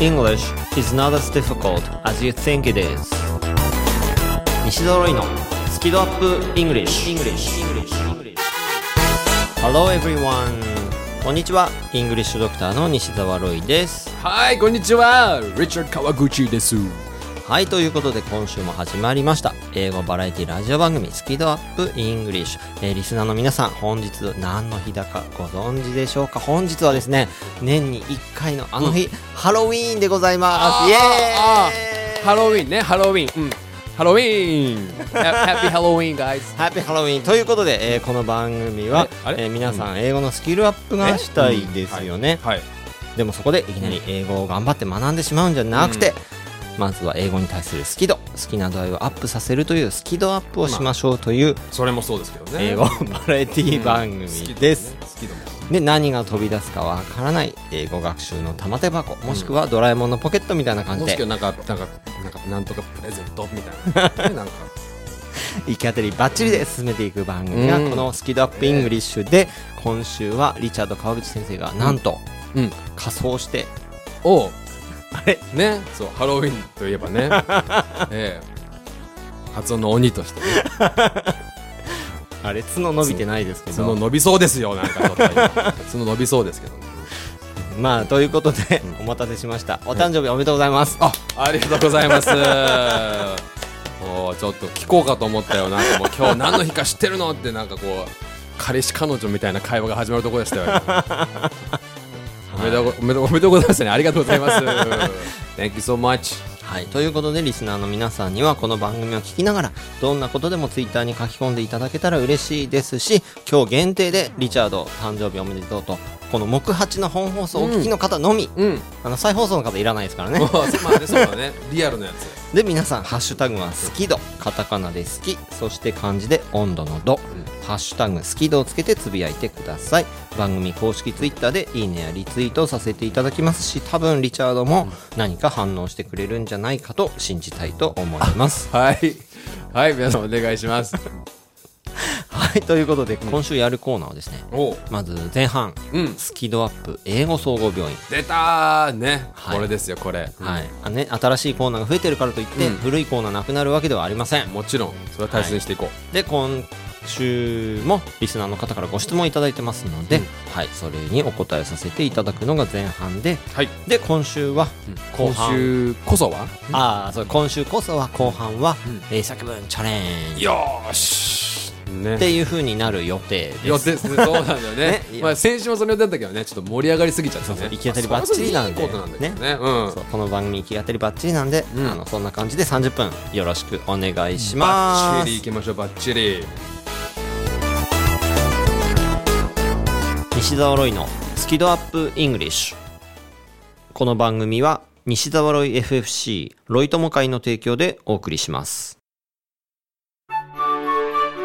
English is not as difficult as you think it is 西澤ロイのスキドアップ English, English. Hello everyone こんにちは English Doctor の西澤ロイですはい、こんにちは。リチャード川口です。はいということで今週も始まりました。英語バラエティラジオ番組スキ度UP English、えーリスナーの皆さん本日何の日だかご存知でしょうか？本日はですね年に1回のあの日、ハロウィーンでございます。イエあーイハロウィンね、ハロウィン。うん。ハロウィン。ハッピーハロウィン、guys。ハッピーハロウィンということで、えーこの番組はえー皆さん英語のスキルアップがしたいですよね、はい。でもそこでいきなり英語を頑張って学んでしまうんじゃなくて、まずは英語に対する好き度好きな度合いをアップさせるというスキドアップをしましょうというそれもそうですけどね。英語バラエティ番組です、好きだもんね。で何が飛び出すかわからない英語学習の玉手箱もしくはドラえもんのポケットみたいな感じでもしくはなんか、なんか、なんか、なんとかプレゼントみたいな。ねなんか。行き当たりバッチリで進めていく番組がうんこのスキドアップイングリッシュで今週はリチャード川口先生がなんとうん。仮装しておう。あれね、そう、ハロウィンといえばね。ええ。発音の鬼としてね。あれ角伸びてないですけど伸びそうですよ、なんかちょっと今。その伸びそうですけどね。まあということでお待たせしましたお誕生日おめでとうございますあ、ありがとうございます。おーちょっと聞こうかと思ったよ。なんかもう今日何の日か知ってるのってなんかこう彼氏彼女みたいな会話が始まるところでしたよ。おめでとうおめでとうおめでとうございますね。ありがとうございます。Thank you so much. はい、ということでリスナーの皆さんにはこの番組を聞きながらどんなことでもツイッターに書き込んでいただけたら嬉しいですし今日限定でリチャード誕生日おめでとうとこの木八の本放送をお聞きの方のみ、うん。あの再放送の方いらないですからね まあねそうだね。リアルなやつ。で皆さんハッシュタグは好き度カタカナで好きそして漢字で温度の度、ハッシュタグ好き度をつけてつぶやいてください番組公式ツイッターでいいねやリツイートをさせていただきますし多分リチャードも何か反応してくれるんじゃないかと信じたいと思います はい。はい、皆さんお願いします。はいということで今週やるコーナーはですね、おう。まず前半うん。スキドアップ英語総合病院。出たーね、はい。これですよこれ。はい。あね、新しいコーナーが増えてるからといって、うん。古いコーナーなくなるわけではありません。もちろん。それは大切にしていこで今週もリスナーの方からご質問いただいてますので、うん。はい、それにお答えさせていただくのが前半でう。はい。で今週は後今半週こそは？ああそう今週こそは後半は、うん。英作文チャレンジ。よーし。ね。っていう風になる予定です。予定ですね、そうなんだよね。ね。まあ先週もその予定だったけどね、ちょっと盛り上がりすぎちゃってね。そうそう行き当たりばっちりなんで。この番組行き当たりばっちりなんで、うん。あのそんな感じで30分よろしくお願いしバッますチリ行きましょう、バッチリ。西澤ロイのスキドアップイングリッシュ。この番組は西澤ロイ FFC ロイ友会の提供でお送りします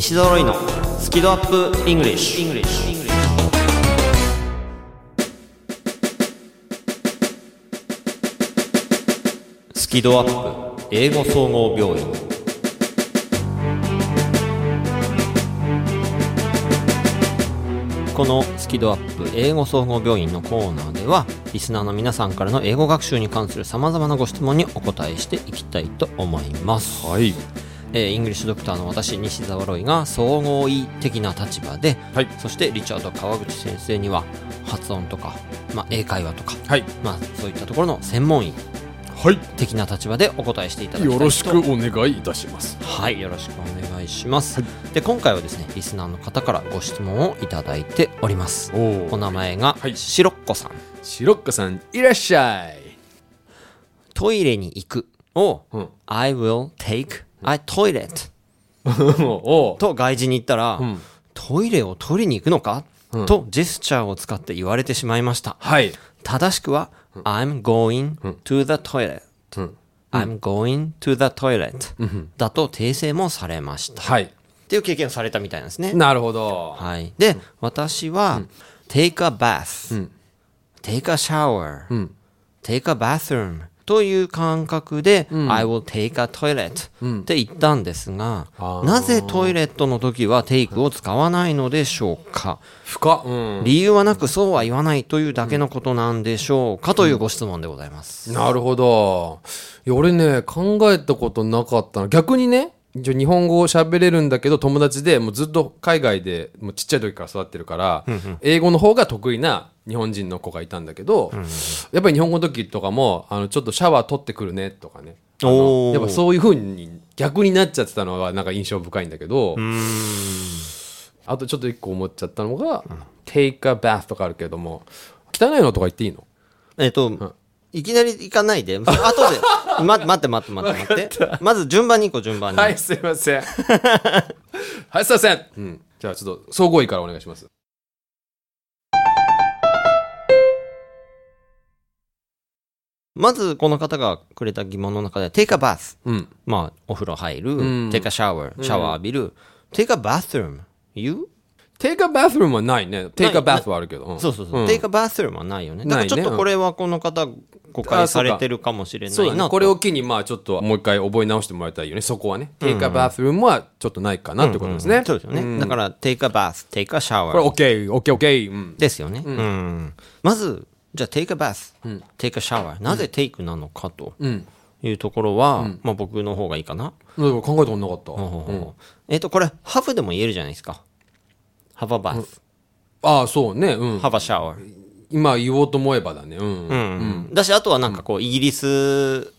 西澤ロイのスキドアップイングリッシュスキドアップ英語総合病院。このスキドアップ英語総合病院のコーナーではリスナーの皆さんからの英語学習に関するさまざまなご質問にお答えしていきたいと思います、はい。えーイングリッシュドクターの私西澤ロイが総合医的な立場ではい。そしてリチャード川口先生には発音とか、まあ、英会話とか、はい。まあ、そういったところの専門医はい。的な立場でお答えしていただきたいとよろしくお願いいたします。はい、よろしくお願いします。で、今回はですね、リスナーの方からご質問をいただいております。おお名前が、はいしろっこさん。シロッカさん、いらっしゃい。トイレに行くを、うん。I will take a toilet と外人に言ったら、ん。トイレを取りに行くのか？とジェスチャーを使って言われてしまいました。はい。正しくは、I'm going to the toilet、I'm going to the toilet、だと訂正もされました。はい。っていう経験をされたみたいなんですね。なるほど。はい。で、私は、take a bath、take a shower、take a bathroom という感覚で、I will take a toilet、って言ったんですが、なぜトイレットの時は take を使わないのでしょうか？深っ。うん。理由はなくそうは言わないというだけのことなんでしょうか？というご質問でございます。なるほど。いや、俺ね、考えたことなかったの。逆にね、一応日本語を喋れるんだけど、友達でもうずっと海外でもうちっちゃい時から育ってるから、英語の方が得意な日本人の子がいたんだけど、やっぱり日本語の時とかも、あの、ちょっとシャワー取ってくるねとかね。やっぱそういう風に逆になっちゃってたのがなんか印象深いんだけど、あとちょっと一個思っちゃったのが、take a bath とかあるけども、汚いのとか言っていいの？えっと、いきなり行かないで、後で、ま、待って待って待って待って。まず順番に行こう、順番に。はい、すいません。はい、すいません。うん。じゃあ、ちょっと、総合位からお願いします。まず、この方がくれた疑問の中で、take a bath。うん。まあ、お風呂入る、ん take a shower、シャワー浴びる、take a bathroom。言う take a bathroom はないね。take a bath はあるけど。んそうそうそう。ん take a bathroom はないよね。だからちょっとこれはこの方、誤解されてるかもしれないな。これを機に、まあ、ちょっと、もう一回覚え直してもらいたいよね。そこはね。take a bathroom はちょっとないかなってことですね。そうですよね。だから、take a bath、take a これ、OK、OK、OK。うん。ですよね。うん。まず、じゃあ、take a bath、take a shower。なぜ take なのかとうん。いうところは、まあ僕の方がいいかな。考えたことなかった。えっと、これ、have でも言えるじゃないですか。Have a bath、ああ、そうね。うん。have a shower。今言おうと思えばだね。うん。うんだし、あとはなんかこう、イギリス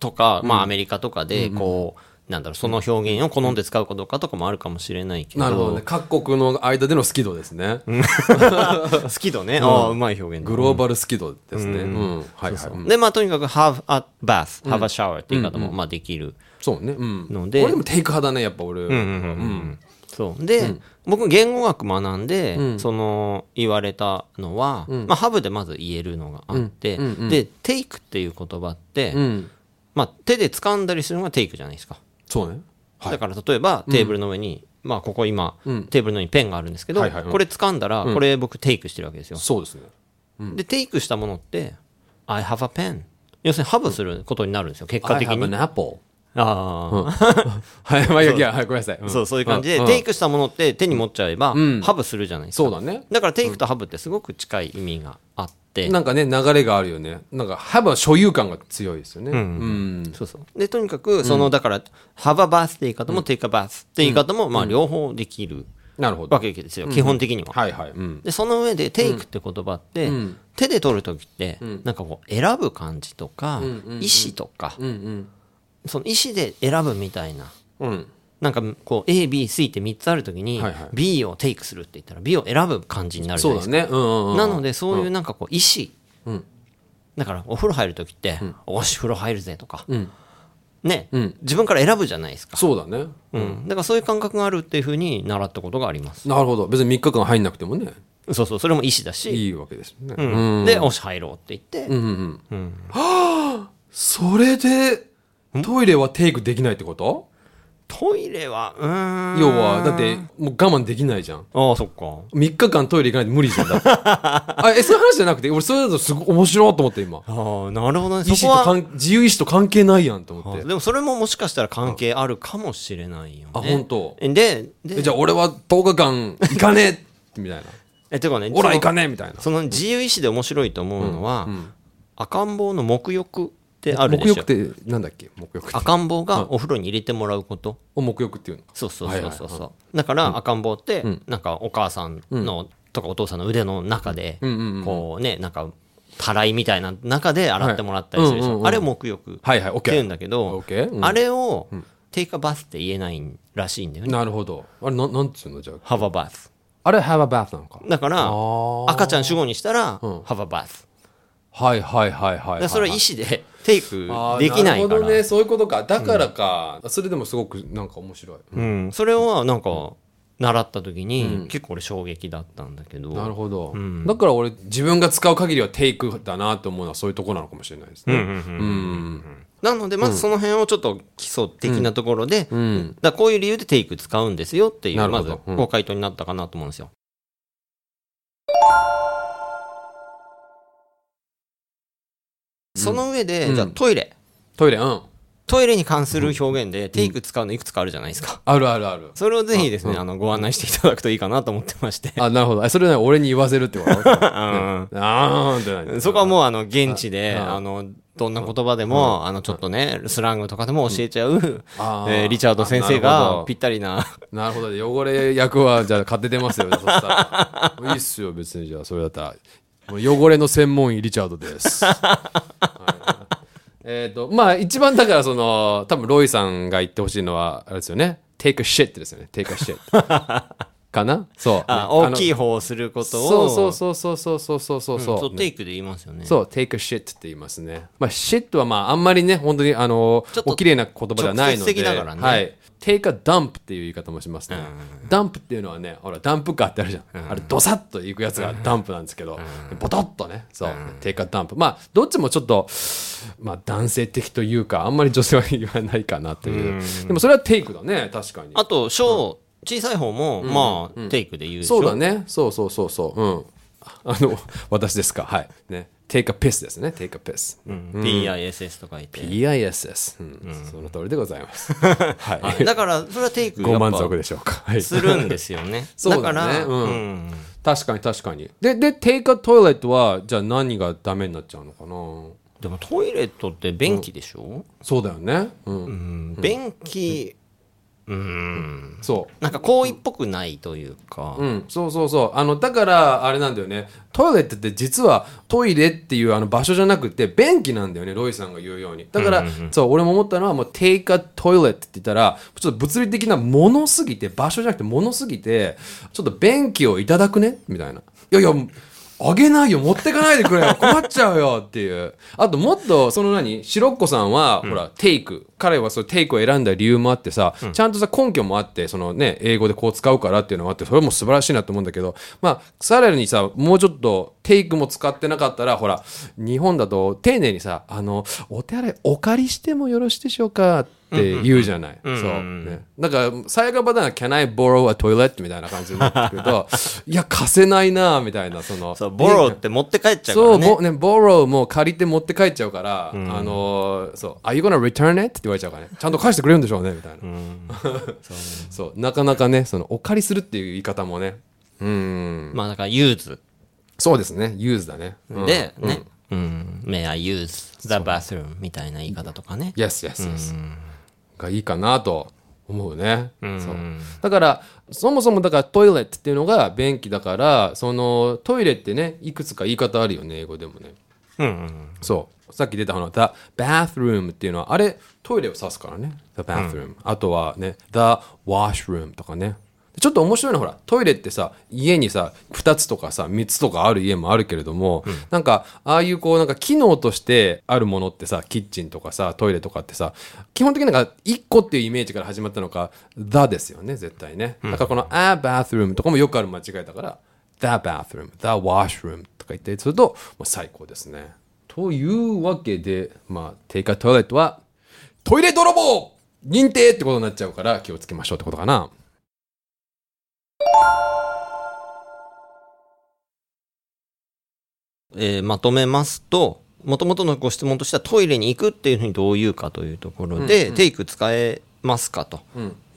とか、まあアメリカとかで、こう、なんだろう、その表現を好んで使うかどうかとかもあるかもしれないけど。なるほどね。各国の間での好き度ですね。好きだね。ああ、うまい表現だグローバル好き度ですね。うん。はいはい。うんで、まあとにかく、have a bath、have a shower って言い方も、まあできる。そうね。うん。ので俺でもテイク派だね、やっぱ俺。うん。そう。で、僕、言語学学んで、その、言われたのは、まあ、have でまず言えるのがあって、で、take っていう言葉って、うん。まあ、手で掴んだりするのが take じゃないですか。そうね。はいだから、例えば、テーブルの上に、まあ、ここ今、テーブルの上にペンがあるんですけど、はいはいうんこれ掴んだら、これ僕、take してるわけですよ。そうですね。で、take したものって、I have a pen。要するに、have することになるんですよ、結果的 I have に。ああ、はい、ごめんなさい。んそう、そういう感じで、んテイクしたものって手に持っちゃえば、ハブするじゃないですか。そうだね。だからテイクとハブってすごく近い意味があって、なんかね、流れがあるよね。なんか、have は所有感が強いですよね。うん。そうそう。で、とにかく、その、だから、have a bath って言い方も、take a bath って言い方も、まあ、両方できるなるほど。わけですよ、基本的には。はいはい。うん。で、その上で、take って言葉って、手で取るときって、なんかこう、選ぶ感じとか、意思とか、うんうん。その意思で選ぶみたいな。うん。なんかこう A、B、C って3つあるときに、B をテイクするって言ったら B を選ぶ感じになるじゃないですか。ね。うんうんうん。なのでそういうなんかこう意思、うんだからお風呂入るときって、おし風呂入るぜとか、んね、ん自分から選ぶじゃないですか。そうだね。うん、だからそういう感覚があるっていうふうに習ったことがあります。なるほど。別に3日間入んなくてもね、そうそう、それも意思だし、いいわけですよね。うんで、おし入ろうって言って、うんうんうん。はあそれで、トイレはテイクできないってこと？トイレは、うーん。要は、だって、もう我慢できないじゃん。ああ、そっか。3日間トイレ行かないと無理じゃん。だってあ、え、そういう話じゃなくて、俺それだとすごい面白いと思って今。ああ、なるほどね。意そこは、思と関自由意志と関係ないやんと思って。あでもそれももしかしたら関係あるかもしれないよね。あ本当で、でえじゃあ俺は10日間行かねえ みたいな。え、てかね、俺は行かねねえみたいな。その自由意志で面白いと思うのは、赤ん坊の沐浴ってあるでしょ沐浴ってなんだっけ？沐浴って。赤ん坊がお風呂に入れてもらうこと。お沐浴っていうのか。そうそうそうそうはい。だから赤ん坊って、なんかお母さんの、とかお父さんの腕の中で、こうね、なんか、たらいみたいな中で洗ってもらったりするでしょ。あれ沐浴はいはい、オッケって言うんー。だけど、あれを、テイクアバスって言えないらしいんだよね。なるほど。あれ、ななんつうの？じゃあ。ハババス。あれ、have a bath なのか。だから、ー赤ちゃん主語にしたら、ハババス。はいはいはいはいそれは意思でテイクできないから。るほどね、そういうことか。だからか。それでもすごくなんか面白い。うん。それはなんか、習った時に、結構俺衝撃だったんだけど。なるほど、だから俺自分が使う限りはテイクだなと思うのはそういうところなのかもしれないですね。うん。なのでまずその辺をちょっと基礎的なところで、うん。だこういう理由でテイク使うんですよっていうまずご回答になったかなと思うんですよ。その上で、うん。じゃあトイレ。トイレうん。トイレに関する表現でテイク使うのいくつかあるじゃないですか。あるあるある。それをぜひですね、あの、ご案内していただくといいかなと思ってまして。あなるほど。えそれね俺に言わせるってこと？うん。あーんって何？そこはもうあの現地でああ。のどんな言葉でもあのちょっとねスラングとかでも教えちゃうあーえーリチャード先生なるほがど。ぴったりな。なるほど。汚れ役はじゃあ買って出ますよそしたら。いいっすよ別に。じゃあそれだったら。もう汚れの専門医リチャードです、はいえっ、とまあ一番だからその多分ロイさんが言ってほしいのはあれですよね。take a shit ですよね。take a shit かな？そう。あね大きいあ方をすることのを。そうそうそうそうそうそうそうそう。そうテイクで言いますよね。そう、take a shit って言いますね。まあ、shit はまあ、あんまりね、本当に、あのちょっ、とお綺麗な言葉ではないので、的だからね。はい。Take a dump っていう言い方もしますね。ダンプっていうのはね、ほら、ダンプカーってあるじゃん。あれ、ドサッといくやつがダンプなんですけど、ボトッとね、そう、take a dump。まあ、どっちもちょっと、まあ、男性的というか、あんまり女性は言わないかなという。でも、それは take だね、確かに。あと小小さい方もまあテイクで言うでしょそうだね。そうそうそうそう。うん。あの、私ですか。はい。ね。Take a piss ですね。take a piss。うん PISS と書いて PISS、うんその通りでございます。はい。だからそれはテイクご満足でしょうか。はい。するんですよね そうだねから確かに確かに。で、で、take a toilet は、じゃあ何がダメになっちゃうのかな？でもトイレットって便器でしょ？そうだよね。うん。うん便器うんそなんか行為っぽくないというかう。うん。そうそうそう。あの、だから、あれなんだよね。トイレってって実はトイレっていうあの場所じゃなくて便器なんだよね。ロイさんが言うように。だから、そう、俺も思ったのはもう take a toilet って言ったら、ちょっと物理的なものすぎて、場所じゃなくてものすぎて、ちょっと便器をいただくね？みたいな。いやいや、あげないよ持ってかないでくれよ 困っちゃうよっていう。あともっと、その何白っ子さんは、ほら、テイク。彼はそのテイクを選んだ理由もあってさ、ちゃんとさ、根拠もあって、そのね、英語でこう使うからっていうのもあって、それも素晴らしいなと思うんだけど、まあ、さらにさ、もうちょっと、テイクも使ってなかったら、ほら、日本だと丁寧にさ、あの、お手洗いお借りしてもよろしいでしょうかって言うじゃない。そう。ね。だから、最悪のパターンは、can I borrow a toilet? みたいな感じになってくると、いや、貸せないなみたいな、その、そうボロって持って帰っちゃうかそう、らねぼね、ボローも借りて持って帰っちゃうから、あのーそう、Are you gonna return it? って言われちゃうからね。ちゃんと返してくれるんでしょうねみたいな。そう、なかなかね、その、お借りするっていう言い方もね。うん。まあだからユーズそうですね、use だね。うんでねうん May I use the bathroom? みたいな言い方とかね Yes, yes, yes. がいいかなと思うね。そう。だから、そもそもだからトイレっていうのが便器だから、そのトイレってね、いくつか言い方あるよね、英語でもね。うんうんそう。さっき出たあの、the bathroom っていうのは、あれ、トイレを指すからね。the bathroom、あとはね、the washroom とかね。ちょっと面白いのほら、トイレってさ、家にさ、2つとかさ、3つとかある家もあるけれども、なんか、ああいうこう、なんか機能としてあるものってさ、キッチンとかさ、トイレとかってさ、基本的になんか1個っていうイメージから始まったのか、the ですよね、絶対ね。だからこの a bathroom とかもよくある間違いだから、the bathroom, the washroom とか言ってすると、もう最高ですね。というわけで、まあ、テイカトイレットは、トイレ泥棒認定ってことになっちゃうから気をつけましょうってことかな。えーまとめますともともとのご質問としてはトイレに行くっていうふうにどう言うかというところで、テイク使えますかと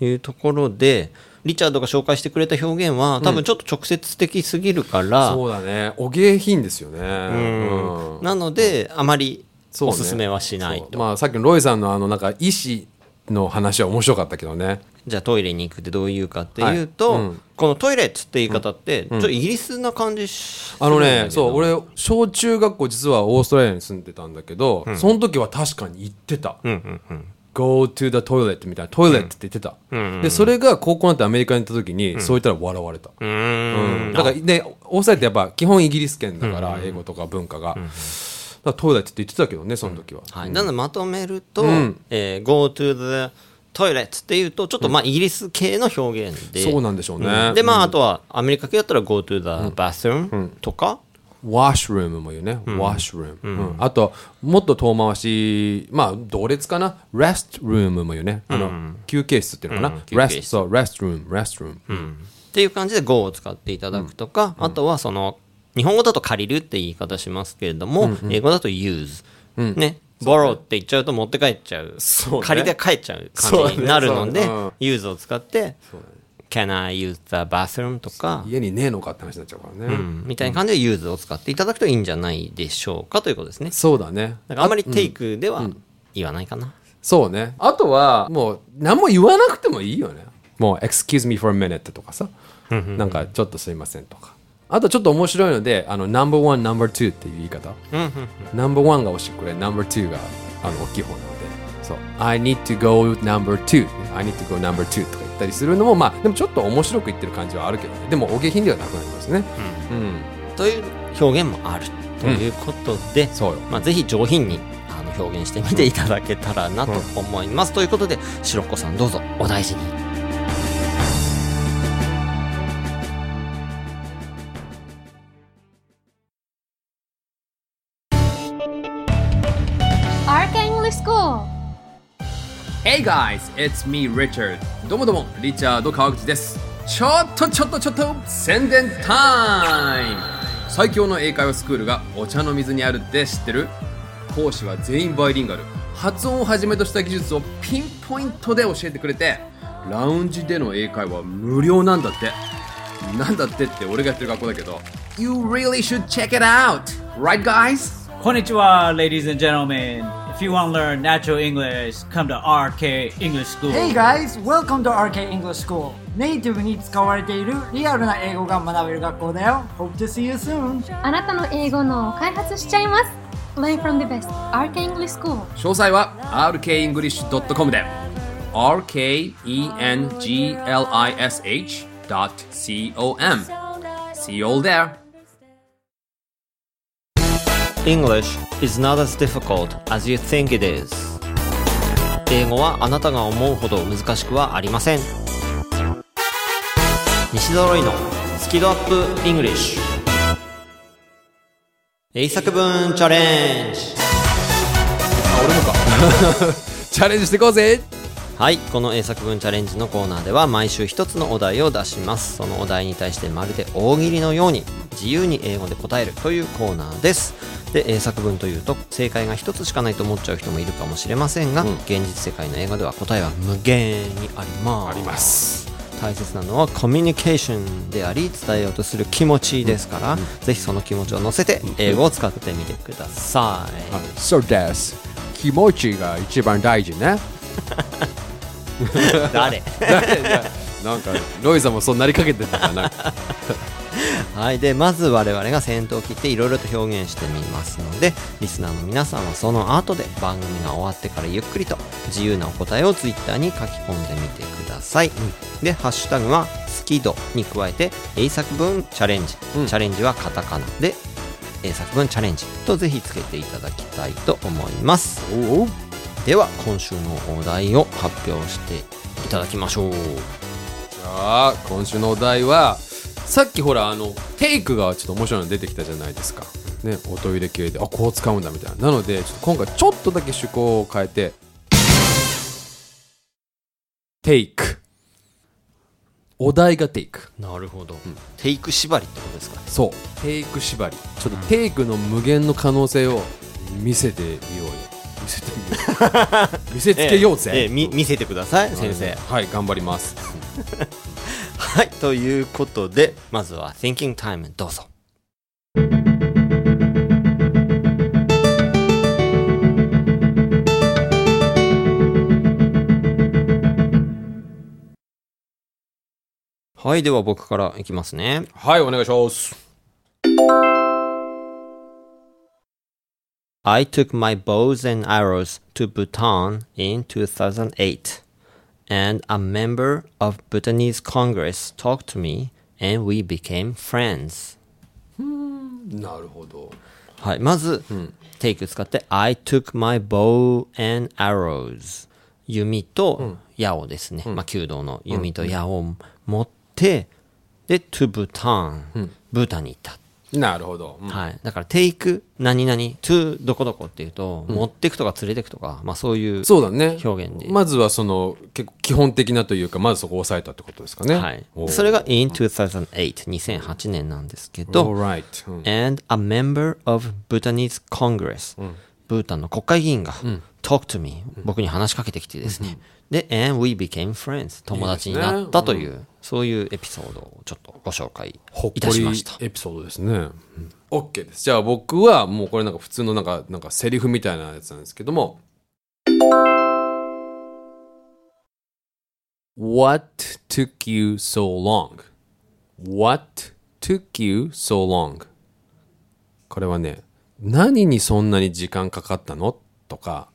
いうところで、リチャードが紹介してくれた表現は多分ちょっと直接的すぎるから、そうだね。お芸品ですよね。うん。なので、あまりおすすめはしないと、そう。まあ、さっきのロイさんのあの、なんか、医師の話は面白かったけどね。じゃあトイレに行くってどう言うかっていうと、はい。うん。このトイレっつって言い方って、ちょっとイギリスな感じしあのね、そう、俺、小中学校実はオーストラリアに住んでたんだけど、その時は確かに言ってた。うんうんうん。Go to the toilet みたいな、トイレって言ってた。で、それが高校になってアメリカに行った時に、そう言ったら笑われた。うーん。だからね、オーストラリアってやっぱ基本イギリス圏だから、英語とか文化が。だからトイレって言ってたけどね、その時は。はい、なのでまとめると、ん。えー go to the トイレっていうとちょっとまあイギリス系の表現で、そうなんでしょうね。でまああとはアメリカ系だったら go to the bathroom とか、ワッシュルームも言うね。ワッシュルーム。うん。あと、もっと遠回し、まあ、同列かな。レストルームも言うね。あの、休憩室っていうのかな。レスト、そう、レストルーム、レストルーム。っていう感じで go を使っていただくとか、あとはその日本語だと借りるって言い方しますけれども、英語だと use、ね borrow って言っちゃうと持って帰っちゃうそうね借りて帰っちゃう感じになるので、ねそうね use を使って、can I use the bathroom? とか、家にねえのかって話になっちゃうからね。うんみたいな感じで use を使っていただくといいんじゃないでしょうかということですね。そうだね。だからあんまり take では言わないかな。そうね。あとは、もう、何も言わなくてもいいよね。もう、excuse me for a minute とかさ。なんか、ちょっとすいませんとか。あと、ちょっと面白いので、あの、number one, number two っていう言い方。number one が押してくれ、number two が、あの、大きい方なので。そう。I need to go number two. I need to go number two とか言ったりするのも、まあ、でもちょっと面白く言ってる感じはあるけどね。でも、お下品ではなくなりますね。うん。という表現もあるということで、そうよ。まあ、ぜひ上品にあの表現してみていただけたらなと思います。ということで、白子さんどうぞお大事に。Guys, it's me, Richard. どうもどうも、リチャード川口です。ちょっとちょっとちょっと、宣伝タイム最強の英会話スクールがお茶の水にあるって知ってる？講師は全員バイリンガル。発音をはじめとした技術をピンポイントで教えてくれて、ラウンジでの英会話無料なんだって。なんだってって俺がやってる学校だけど、You really should check it out! Right guys? Konnichiwa, ladies and gentlemen. If you want to learn natural English, come to RK English School. Hey guys, welcome to RK English School. ネイティブに使われているリアルな英語が学べる学校だよ。Hope to see you soon. あなたの英語の開発しちゃいます Learn from the best Arca English School 詳細は rkenglish.com で rkenglish.com See you all there English is not as difficult as you think it is. 英語はあなたが思うほど難しくはありません。西揃いのスキドアップ English 英作文チャレンジあ俺もか チャレンジしていこうぜはいこの英作文チャレンジのコーナーでは毎週一つのお題を出します。そのお題に対してまるで大喜利のように自由に英語で答えるというコーナーです。で英作文というと正解が一つしかないと思っちゃう人もいるかもしれませんが、現実世界の英語では答えは無限にあります。あります。大切なのはコミュニケーションであり伝えようとする気持ちですから、ぜひその気持ちを乗せて英語を使ってみてください、そうです気持ちが一番大事ね 誰？なんかロイさんもそうなりかけてたかな。はい、でまず我々が先頭を切っていろいろと表現してみますのでリスナーの皆さんはその後で番組が終わってからゆっくりと自由なお答えをツイッターに書き込んでみてください、でハッシュタグは「好き度」に加えて「英作文チャレンジ」うん。チャレンジはカタカナ。で「英作文チャレンジ」とぜひつけていただきたいと思います。おおでは今週のお題を発表していただきましょう。じゃあ今週のお題はさっきほらあのテイクがちょっと面白いの出てきたじゃないですか。ねおトイレ系であこう使うんだみたいな。なのでちょっと今回ちょっとだけ趣向を変えてテイク。お題がテイク。なるほど、テイク縛りってことですか？ねそう。テイク縛り。ちょっとテイクの無限の可能性を見せてみようよ見せてみよう見せつけようぜ、えええ見せてください先生。はい頑張ります。はいということでまずは Thinking Time どうぞ。はいでは僕からいきますね。はいお願いします I took my bows and arrows to Bhutan in 2008, and a member of Bhutanese Congress talked to me, and we became friends. なるほどはい、まず、テイク使って、I took my bow and arrows. 弓と矢をですね、まあ、弓道の弓と矢を持って、で、to Bhutan、ブータンに行った。 なるほど、うん。はい。だから、take 何々 to どこどこっていうと、持ってくとか連れてくとか、まあそういうそうだね。表現で。まずはその結構基本的なというかまずそこを押さえたってことですかね。はい。それが in 2008、2008年なんですけど、Alright うん。and a member of Bhutanese Congress、ブータンの国会議員が、talk to me、僕に話しかけてきてですね、で、and we became friends 友達になったというそういうエピソードをちょっとご紹介いたしました。エピソードですね、うん、OK です。じゃあ僕はもうこれなんか普通のなんかなんかセリフみたいなやつなんですけども。What took you so long? What took you so long? これはね何にそんなに時間かかったの？とか、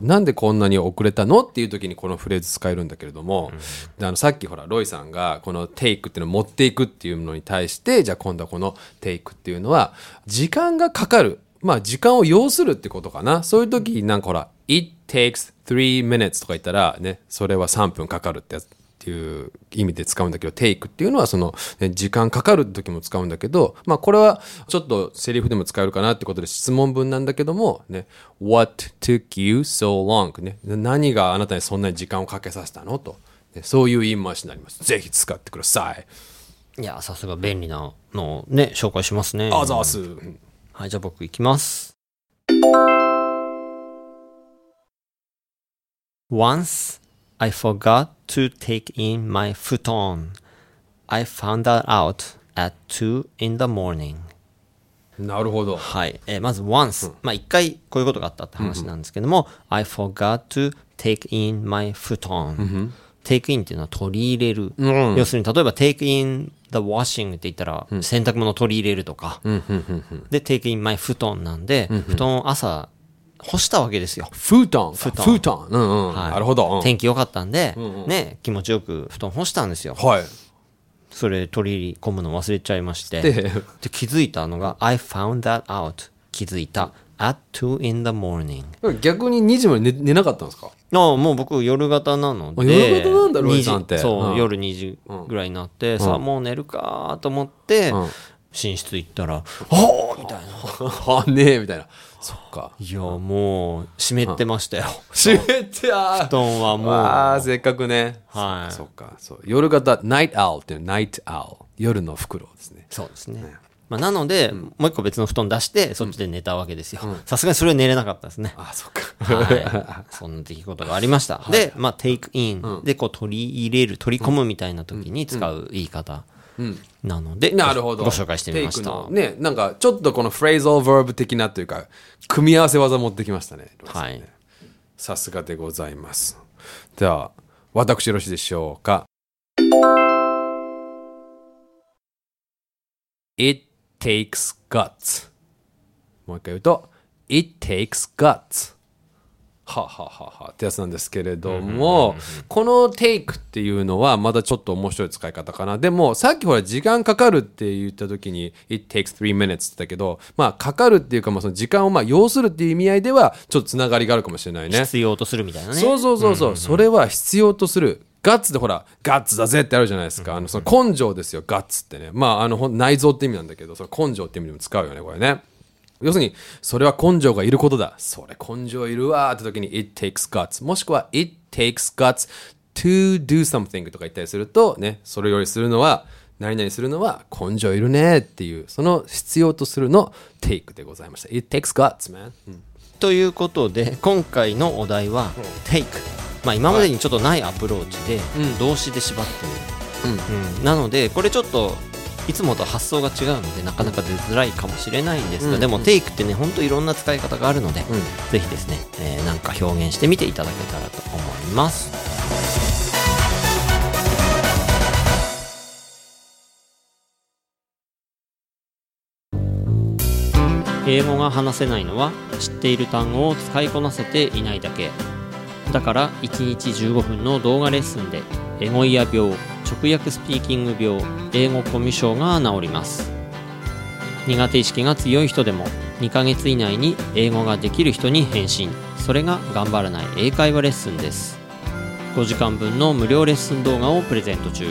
なんでこんなに遅れたの？っていう時にこのフレーズ使えるんだけれども、であのさっきほらロイさんがこのテイクっていうのを持っていくっていうのに対してじゃあ今度はこのテイクっていうのは時間がかかる。まあ時間を要するってことかな。そういう時なんかほら It takes three minutes とか言ったらねそれは3分かかるってやつっていう意味で使うんだけど、テイクっていうのはその、ね時間かかる時も使うんだけど、まあこれはちょっとセリフでも使えるかなってことで質問文なんだけども、ね、What took you so long? ね、何があなたにそんなに時間をかけさせたの？と、ねそういう言い回しになります。ぜひ使ってください。いやさすが便利なのをね紹介しますねあざーす。うんはいじゃあ僕いきます Once I forgot to take in my futon I found that out at 2 in the morning なるほど。はい、えーまず once、まあ一回こういうことがあったって話なんですけども、I forgot to take in my futon、take in っていうのは取り入れる、要するに例えば take in the washing って言ったら、洗濯物を取り入れるとか、で take in my futon なんで、布団を朝干したわけですよ、フートン。フートンートン。うんうん。はい。なるほど。うん。天気良かったんで、ね気持ちよく布団干したんですよ。はい。それ取り込むの忘れちゃいまして。でで気づいたのが I found that out 気づいた。At 2 in the morning 逆に2時まで寝寝なかったんですか？ああもう僕夜型なので。あ夜型なんだロイさんって。時そう、うん。夜2時ぐらいになって、さあもう寝るかと思って、ん。寝室行ったら「ああ!」みたいな。あねえみたいな。そっか。いやもう湿ってましたよ。閉めてあ布団はもう。ああ、せっかくね。はい。そっか。そう。夜型、 night owl っていう night owl。夜のフクロウですね。そうですね、まあ、なので、もう一個別の布団出してそっちで寝たわけですよ。さすがにそれは寝れなかったですね。あそっか。はい、そんな出来事がありました。で、まあ、take in、で、こう取り入れる、取り込むみたいな時に使う言い方なので、なるほど。ご紹介してみました。ね、なんかちょっとこのフレーズ a l verb 的なというか、組み合わせ技持ってきましたねはい。さすがでございます。では、私よろしいでしょうか。It takes guts. もう一回言うと、It takes guts. ははははってやつなんですけれども、この take っていうのはまだちょっと面白い使い方かな。でも、さっきほら時間かかるって言った時に it takes three minutes って言ったけど、まあかかるっていうか、まあその時間をまあ要するっていう意味合いではちょっとつながりがあるかもしれないね。必要とするみたいなね。そうそうそうそう、それは必要とする。ガッツでほら、ガッツだぜってあるじゃないですか。あの、その根性ですよ、ガッツってね。まあ、あの、内臓って意味なんだけど、その根性って意味でも使うよね、これね。要するに、それは根性がいることだ。それ根性いるわーって時に、it takes guts。もしくは、it takes guts to do something とか言ったりすると、ね、それよりするのは、何々するのは根性いるねっていう、その必要とするの take でございました。it takes guts, man. うんということで、今回のお題は、take。まあ、今までにちょっとないアプローチで、動詞で縛ってみる。うんなので、これちょっと、いつもと発想が違うのでなかなか出づらいかもしれないんですが、でも、テイクってね本当いろんな使い方があるので、ぜひですね、えーなんか表現してみていただけたらと思います。英語が話せないのは知っている単語を使いこなせていないだけ。だから1日15分の動画レッスンでエゴイヤ病直訳スピーキング病英語コミュ障が治ります。苦手意識が強い人でも2ヶ月以内に英語ができる人に返信それが頑張らない英会話レッスンです。5時間分の無料レッスン動画をプレゼント中。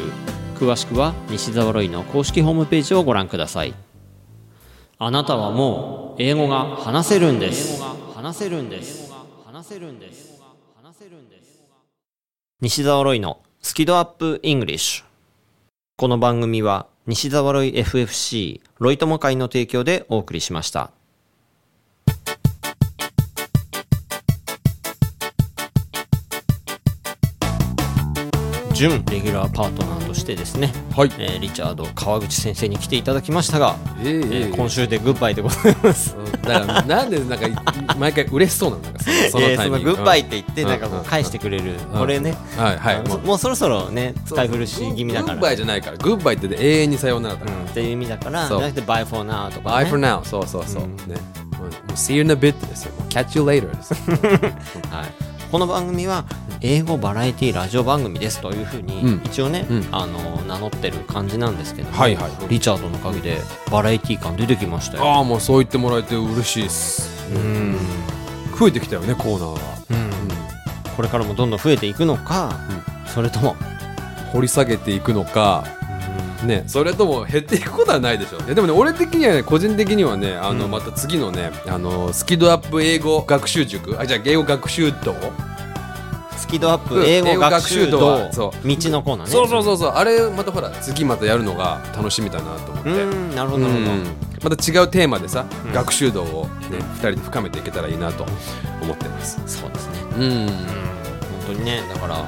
詳しくは西澤ロイの公式ホームページをご覧ください。あなたはもう英語が話せるんです。話せるんです。話せるんです。話せるんで西澤ロイのスキドアップイングリッシュ。この番組は西沢ロイ FFC ロイ友会の提供でお送りしました。準レギュラーパートナーとしてですね、はい。えーリチャード川口先生に来ていただきましたが、ええ。えー今週でグッバイでございます。だからなんでなんか毎回嬉しそうなのかそのそのえーそのググッバイって言ってうん。なんかこう返してくれる、これね、はいはい。あのもう。そろそろね使い古し気味だから。グッバイじゃないからグッバイって永遠にさようならだから。うん。っていう意味だからじそう。ゃなくて Bye for now とか、Bye ね、for now そうそうそう、うん。ね。もうもう See you in a bit ですよ。もう Catch you later です はい、この番組は英語バラエティラジオ番組ですというふうに、うん。一応ね、うん。あの名乗ってる感じなんですけども、はいはい。リチャードのおかげでバラエティ感出てきましたよ。ああもうそう言ってもらえて嬉しいです。うん。増えてきたよねコーナーが、うん。これからもどんどん増えていくのか、それとも、掘り下げていくのか。ね、それとも減っていくことはないでしょうね。でもね俺的にはね個人的にはねあの、うん。また次のねあのスキドアップ英語学習塾。あじゃあ英語学習道スキドアッうんプ英語学習道。道のコーナーね。そうそうそうそう。あれまたほら次またやるのが楽しみだなと思って。うんなるほどなるほど、うん。また違うテーマでさ、うん学習道をね2人で深めていけたらいいなと思ってます。そうですね。うん。本当にねだから、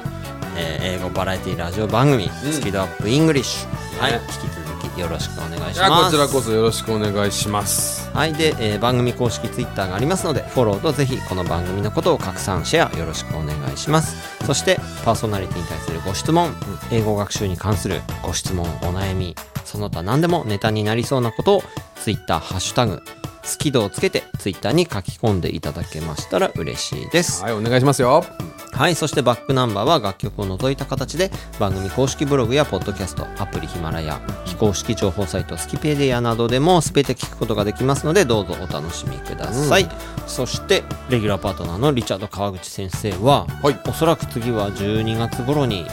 えー英語バラエティラジオ番組、ん。スキドアップイングリッシュ、はいね。引き続きよろしくお願いします。こちらこそよろしくお願いします。はいで、えー番組公式ツイッターがありますのでフォローとぜひこの番組のことを拡散シェアよろしくお願いします。そしてパーソナリティに対するご質問、英語学習に関するご質問お悩みその他何でもネタになりそうなことをツイッターハッシュタグスキドをつけてツイッターに書き込んでいただけましたら嬉しいですはいお願いしますよはい、そしてバックナンバーは楽曲を除いた形で番組公式ブログやポッドキャスト、アプリヒマラヤ、非公式情報サイトスキペディアなどでも全て聞くことができますのでどうぞお楽しみください。そしてレギュラーパートナーのリチャード川口先生は、はいおそらく次は12月頃に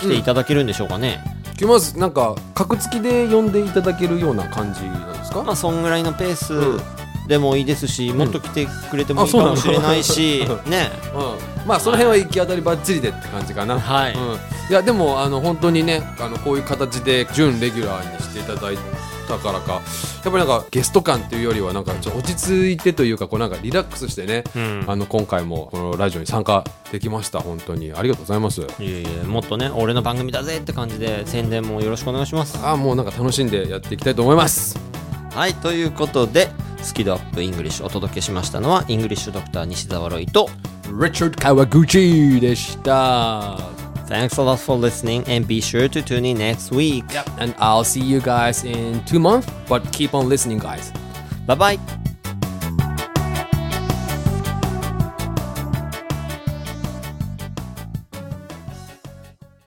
来ていただけるんでしょうかね。来ますなんか格付きで呼んでいただけるような感じなんですか？まあそんぐらいのペースうん。でもいいですし、もっと来てくれてもいいかもしれないし、ね。うん、まあその辺は行き当たりばっちりでって感じかな、はい。うん、いやでもあの本当にねあのこういう形で準レギュラーにしていただいたからか。やっぱりなんかゲスト感っていうよりはなんかちょっと落ち着いてというかこうなんかリラックスしてね、うん。あの今回もこのラジオに参加できました本当に。ありがとうございます。いえいえもっとね俺の番組だぜって感じで宣伝もよろしくお願いします。あーもうなんか楽しんでやっていきたいと思います。はいということでスキ度UP English お届けしましたのは English Doctor 西澤ロイと Richard Kawaguchi でした Thanks a lot for listening and be sure to tune in next week. Yep. and I'll see you guys in two months but keep on listening guys. Bye bye